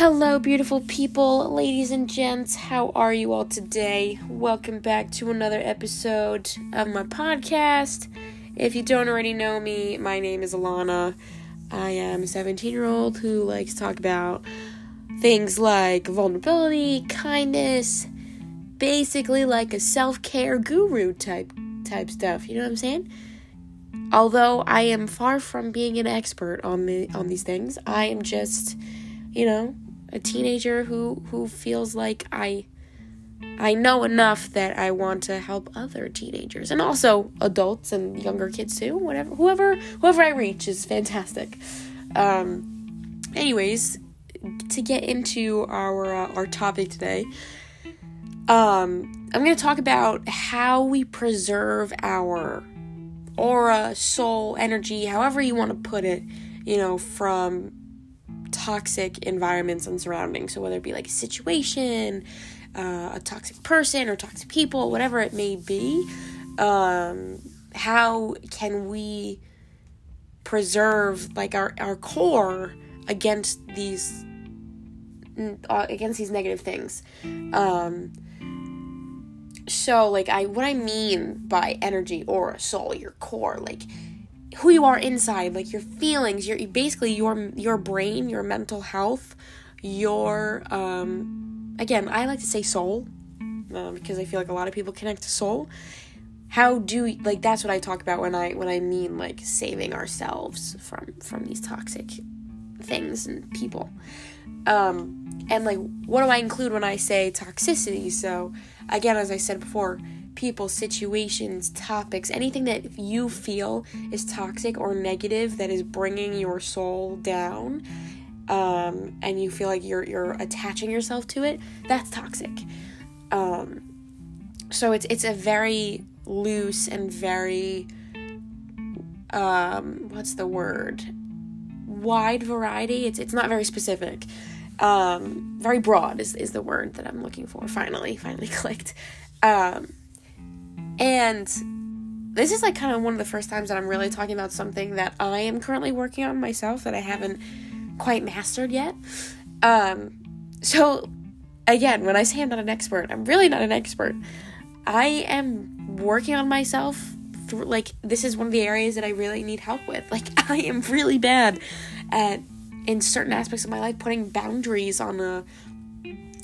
Hello, beautiful people, ladies and gents. How are you all today? Welcome back to another episode of my podcast. If you don't already know me, my name is Alana. I am a 17 year old who likes to talk about things like vulnerability, kindness, basically like a self care guru type type stuff. You know what I'm saying? Although I am far from being an expert on the on these things, I am just you know, a teenager who who feels like I I know enough that I want to help other teenagers and also adults and younger kids too. Whatever, whoever whoever I reach is fantastic. Um, anyways, to get into our uh, our topic today, um, I'm going to talk about how we preserve our aura, soul, energy, however you want to put it. You know, from toxic environments and surroundings. So, whether it be like a situation, uh, a toxic person, or toxic people, whatever it may be, um, how can we preserve like our, our core against these uh, against these negative things um so like i what i mean by energy or soul your core like who you are inside, like your feelings, your basically your your brain, your mental health, your um again, I like to say soul um, because I feel like a lot of people connect to soul. How do you, like that's what I talk about when I when I mean like saving ourselves from from these toxic things and people. Um and like what do I include when I say toxicity? So again, as I said before, people, situations, topics, anything that you feel is toxic or negative that is bringing your soul down, um, and you feel like you're you're attaching yourself to it, that's toxic. Um, so it's it's a very loose and very um, what's the word? Wide variety. It's it's not very specific. Um, very broad is, is the word that I'm looking for. Finally, finally clicked. Um, and this is like kind of one of the first times that I'm really talking about something that I am currently working on myself that I haven't quite mastered yet. Um, so, again, when I say I'm not an expert, I'm really not an expert. I am working on myself. Through, like, this is one of the areas that I really need help with. Like, I am really bad at, in certain aspects of my life, putting boundaries on a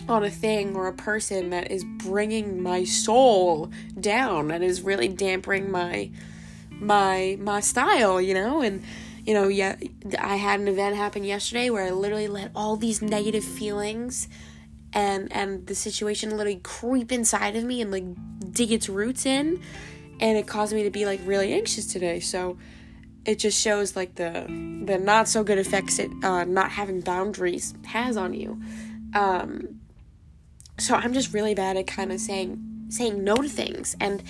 on a thing or a person that is bringing my soul down and is really dampening my my my style, you know, and you know, yeah, I had an event happen yesterday where I literally let all these negative feelings and and the situation literally creep inside of me and like dig its roots in and it caused me to be like really anxious today. So it just shows like the the not so good effects it uh, not having boundaries has on you. Um, so i'm just really bad at kind of saying saying no to things and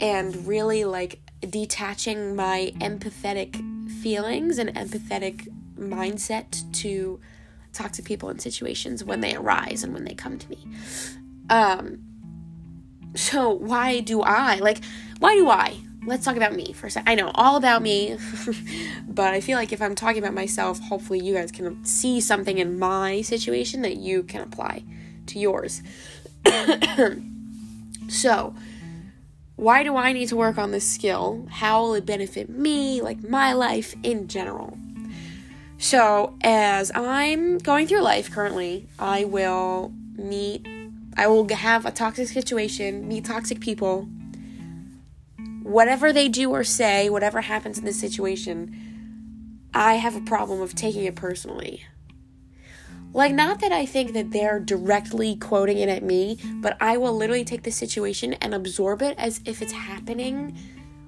and really like detaching my empathetic feelings and empathetic mindset to toxic people and situations when they arise and when they come to me. Um so why do i like why do i? Let's talk about me for a second i know all about me but i feel like if i'm talking about myself hopefully you guys can see something in my situation that you can apply to yours. so, why do I need to work on this skill? How will it benefit me, like my life in general? So, as I'm going through life currently, I will meet, I will have a toxic situation, meet toxic people. Whatever they do or say, whatever happens in this situation, I have a problem of taking it personally. Like, not that I think that they're directly quoting it at me, but I will literally take the situation and absorb it as if it's happening,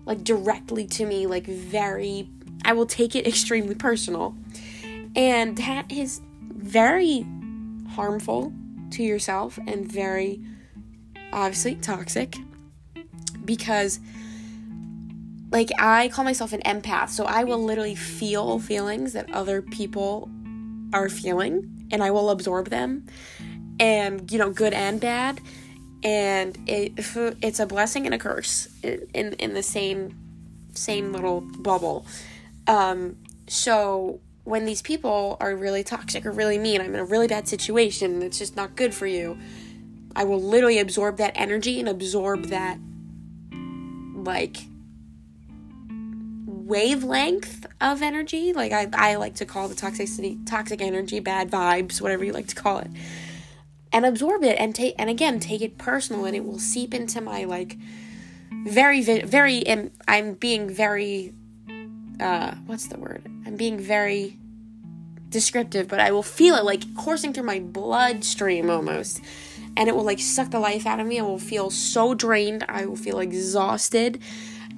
like, directly to me, like, very, I will take it extremely personal. And that is very harmful to yourself and very, obviously, toxic because like I call myself an empath, so I will literally feel feelings that other people are feeling and I will absorb them, and you know, good and bad. And it, it's a blessing and a curse in in the same same little bubble. Um, so when these people are really toxic or really mean, I'm in a really bad situation, it's just not good for you. I will literally absorb that energy and absorb that like wavelength of energy. Like I, I like to call the toxicity toxic energy, bad vibes, whatever you like to call it. And absorb it and take and again take it personal and it will seep into my like very very I'm, I'm being very uh what's the word? I'm being very descriptive, but I will feel it like coursing through my bloodstream almost. And it will like suck the life out of me. I will feel so drained. I will feel exhausted.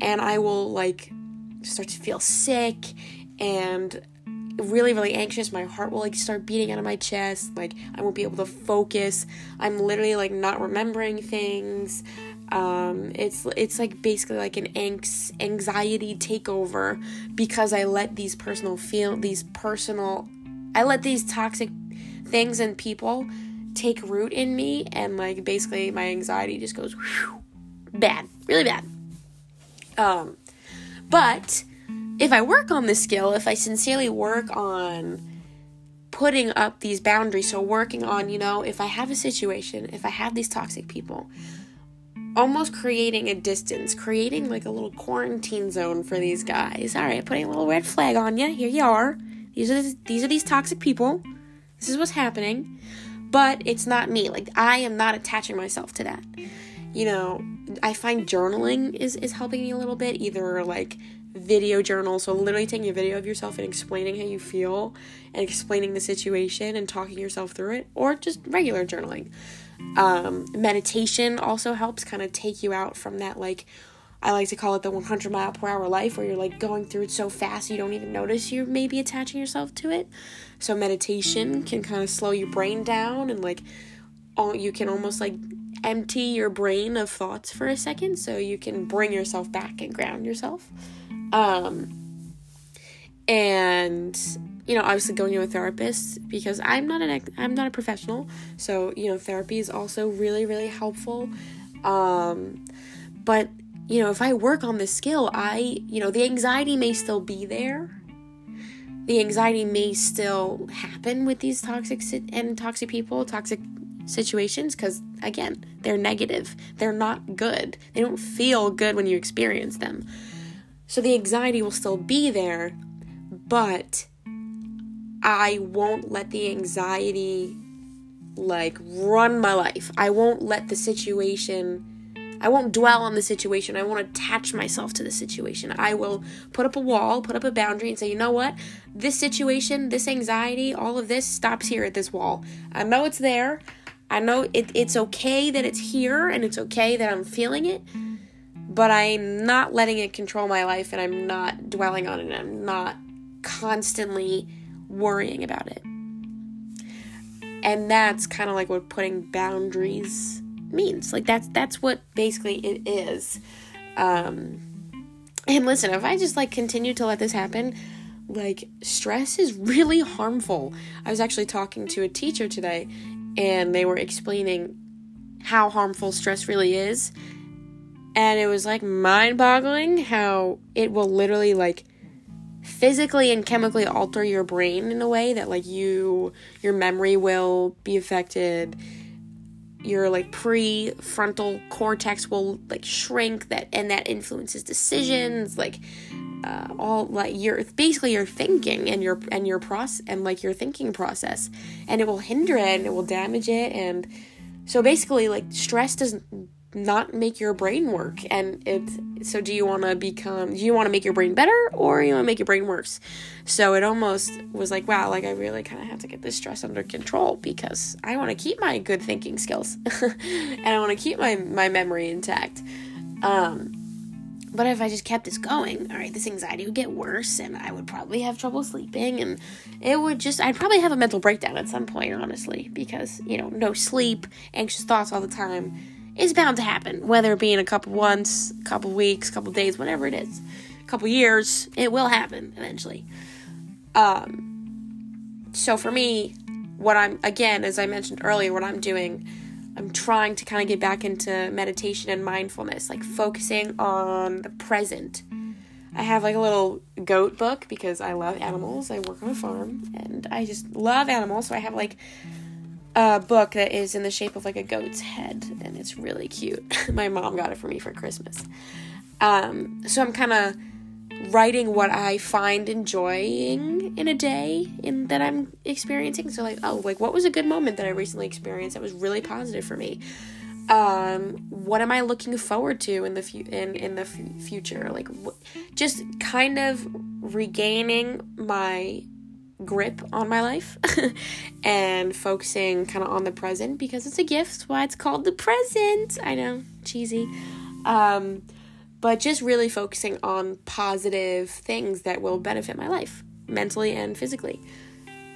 And I will like start to feel sick and really really anxious my heart will like start beating out of my chest like i won't be able to focus. I'm literally like not remembering things. Um it's it's like basically like an anx anxiety takeover because i let these personal feel these personal i let these toxic things and people take root in me and like basically my anxiety just goes whew, bad really bad. Um but if I work on this skill, if I sincerely work on putting up these boundaries, so working on, you know, if I have a situation, if I have these toxic people, almost creating a distance, creating like a little quarantine zone for these guys. All right, putting a little red flag on you. Here you are. These are these are these toxic people. This is what's happening. But it's not me. Like I am not attaching myself to that. You know, I find journaling is is helping me a little bit. Either like video journal. So, literally taking a video of yourself and explaining how you feel and explaining the situation and talking yourself through it, or just regular journaling. Um, meditation also helps kind of take you out from that, like, I like to call it the 100 mile per hour life where you're like going through it so fast you don't even notice you're maybe attaching yourself to it. So, meditation can kind of slow your brain down and, like, all, you can almost like empty your brain of thoughts for a second so you can bring yourself back and ground yourself. Um, and you know, obviously going to a therapist because I'm not an I'm not a professional, so you know, therapy is also really really helpful. Um, but you know, if I work on this skill, I you know, the anxiety may still be there. The anxiety may still happen with these toxic and toxic people, toxic situations because again, they're negative. They're not good. They don't feel good when you experience them. So the anxiety will still be there, but I won't let the anxiety like run my life. I won't let the situation I won't dwell on the situation. I won't attach myself to the situation. I will put up a wall, put up a boundary, and say, you know what? This situation, this anxiety, all of this stops here at this wall. I know it's there. I know it, it's okay that it's here and it's okay that I'm feeling it but I'm not letting it control my life and I'm not dwelling on it. And I'm not constantly worrying about it. And that's kind of like what putting boundaries means. Like that's that's what basically it is. Um and listen, if I just like continue to let this happen, like stress is really harmful. I was actually talking to a teacher today and they were explaining how harmful stress really is. And it was like mind boggling how it will literally like physically and chemically alter your brain in a way that like you your memory will be affected. Your like prefrontal cortex will like shrink that and that influences decisions like uh, all like your basically your thinking and your and your process and like your thinking process. And it will hinder it and it will damage it. And so basically like stress doesn't make your brain work. And it so do you want to become do you want to make your brain better or you want to make your brain worse? So it almost was like wow like i really kind of have to get this stress under control because i want to keep my good thinking skills. And i want to keep my my memory intact. Um but if I just kept this going, all right, this anxiety would get worse and I would probably have trouble sleeping and it would just, I'd probably have a mental breakdown at some point, honestly, because, you know, no sleep, anxious thoughts all the time is bound to happen, whether it be in a couple months, a couple weeks, a couple days, whatever it is, a couple years, it will happen eventually. Um, so for me, what I'm again, as I mentioned earlier, what I'm doing, I'm trying to kind of get back into meditation and mindfulness, like focusing on the present. I have like a little goat book because I love animals. I work on a farm and I just love animals. So I have like a book that is in the shape of like a goat's head and it's really cute. My mom got it for me for Christmas. Um, so I'm kind of writing what I find enjoying in a day in that I'm experiencing. So like, oh, like what was a good moment that I recently experienced that was really positive for me? Um, what am I looking forward to in the fu- in in the f- future? Like, wh- just kind of regaining my grip on my life and focusing kind of on the present because it's a gift. Why it's called the present. I know, cheesy. Um, but just really focusing on positive things that will benefit my life mentally and physically,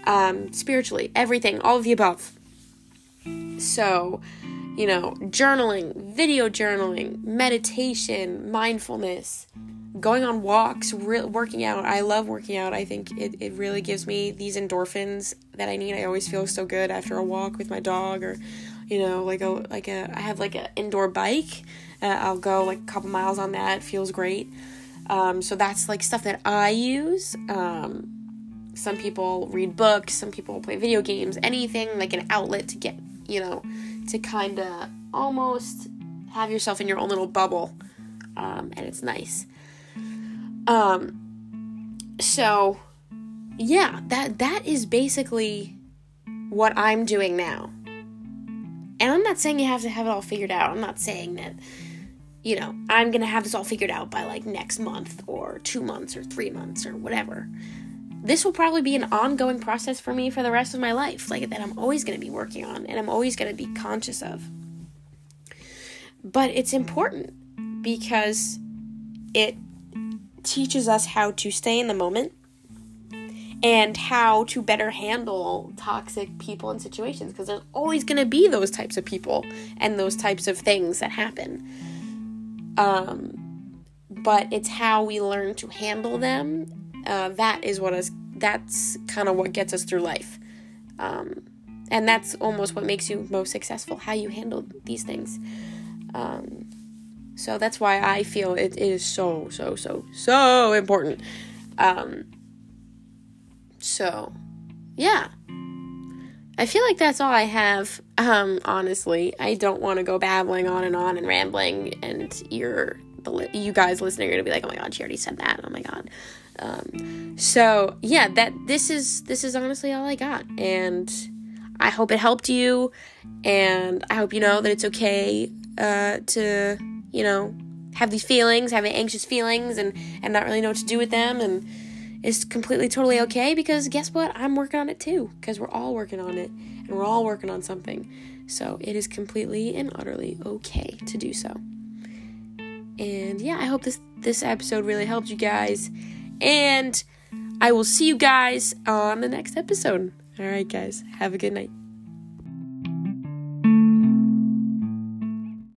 um, spiritually, everything, all of the above. So, you know, journaling, video journaling, meditation, mindfulness, going on walks, re- working out. I love working out. I think it, it really gives me these endorphins that I need. I always feel so good after a walk with my dog or, you know, like a, like a, I have like an indoor bike. Uh, I'll go like a couple miles on that. It feels great. Um, so that's like stuff that I use. Um, some people read books, some people play video games, anything like an outlet to get, you know, to kind of almost have yourself in your own little bubble. Um, and it's nice. Um, so yeah, that that is basically what I'm doing now. And I'm not saying you have to have it all figured out. I'm not saying that you know, I'm going to have this all figured out by like next month or 2 months or 3 months or whatever. This will probably be an ongoing process for me for the rest of my life, like that I'm always going to be working on and I'm always going to be conscious of. But it's important because it teaches us how to stay in the moment and how to better handle toxic people and situations because there's always going to be those types of people and those types of things that happen. Um, but it's how we learn to handle them. Uh, that is what is that's kind of what gets us through life. Um, and that's almost what makes you most successful how you handle these things. Um, so that's why I feel it is so, so, so, so important. Um, so, yeah. I feel like that's all I have. Um, honestly, I don't want to go babbling on and on and rambling, and you're you guys listening are gonna be like, "Oh my god, she already said that." Oh my god. Um, so yeah, that this is this is honestly all I got, and I hope it helped you, and I hope you know that it's okay uh, to you know, have these feelings, having anxious feelings and and not really know what to do with them and it's completely totally okay because guess what? I'm working on it too because we're all working on it and we're all working on something. So it is completely and utterly okay to do so. And yeah, I hope this this episode really helped you guys. And I will see you guys on the next episode. All right, guys. Have a good night.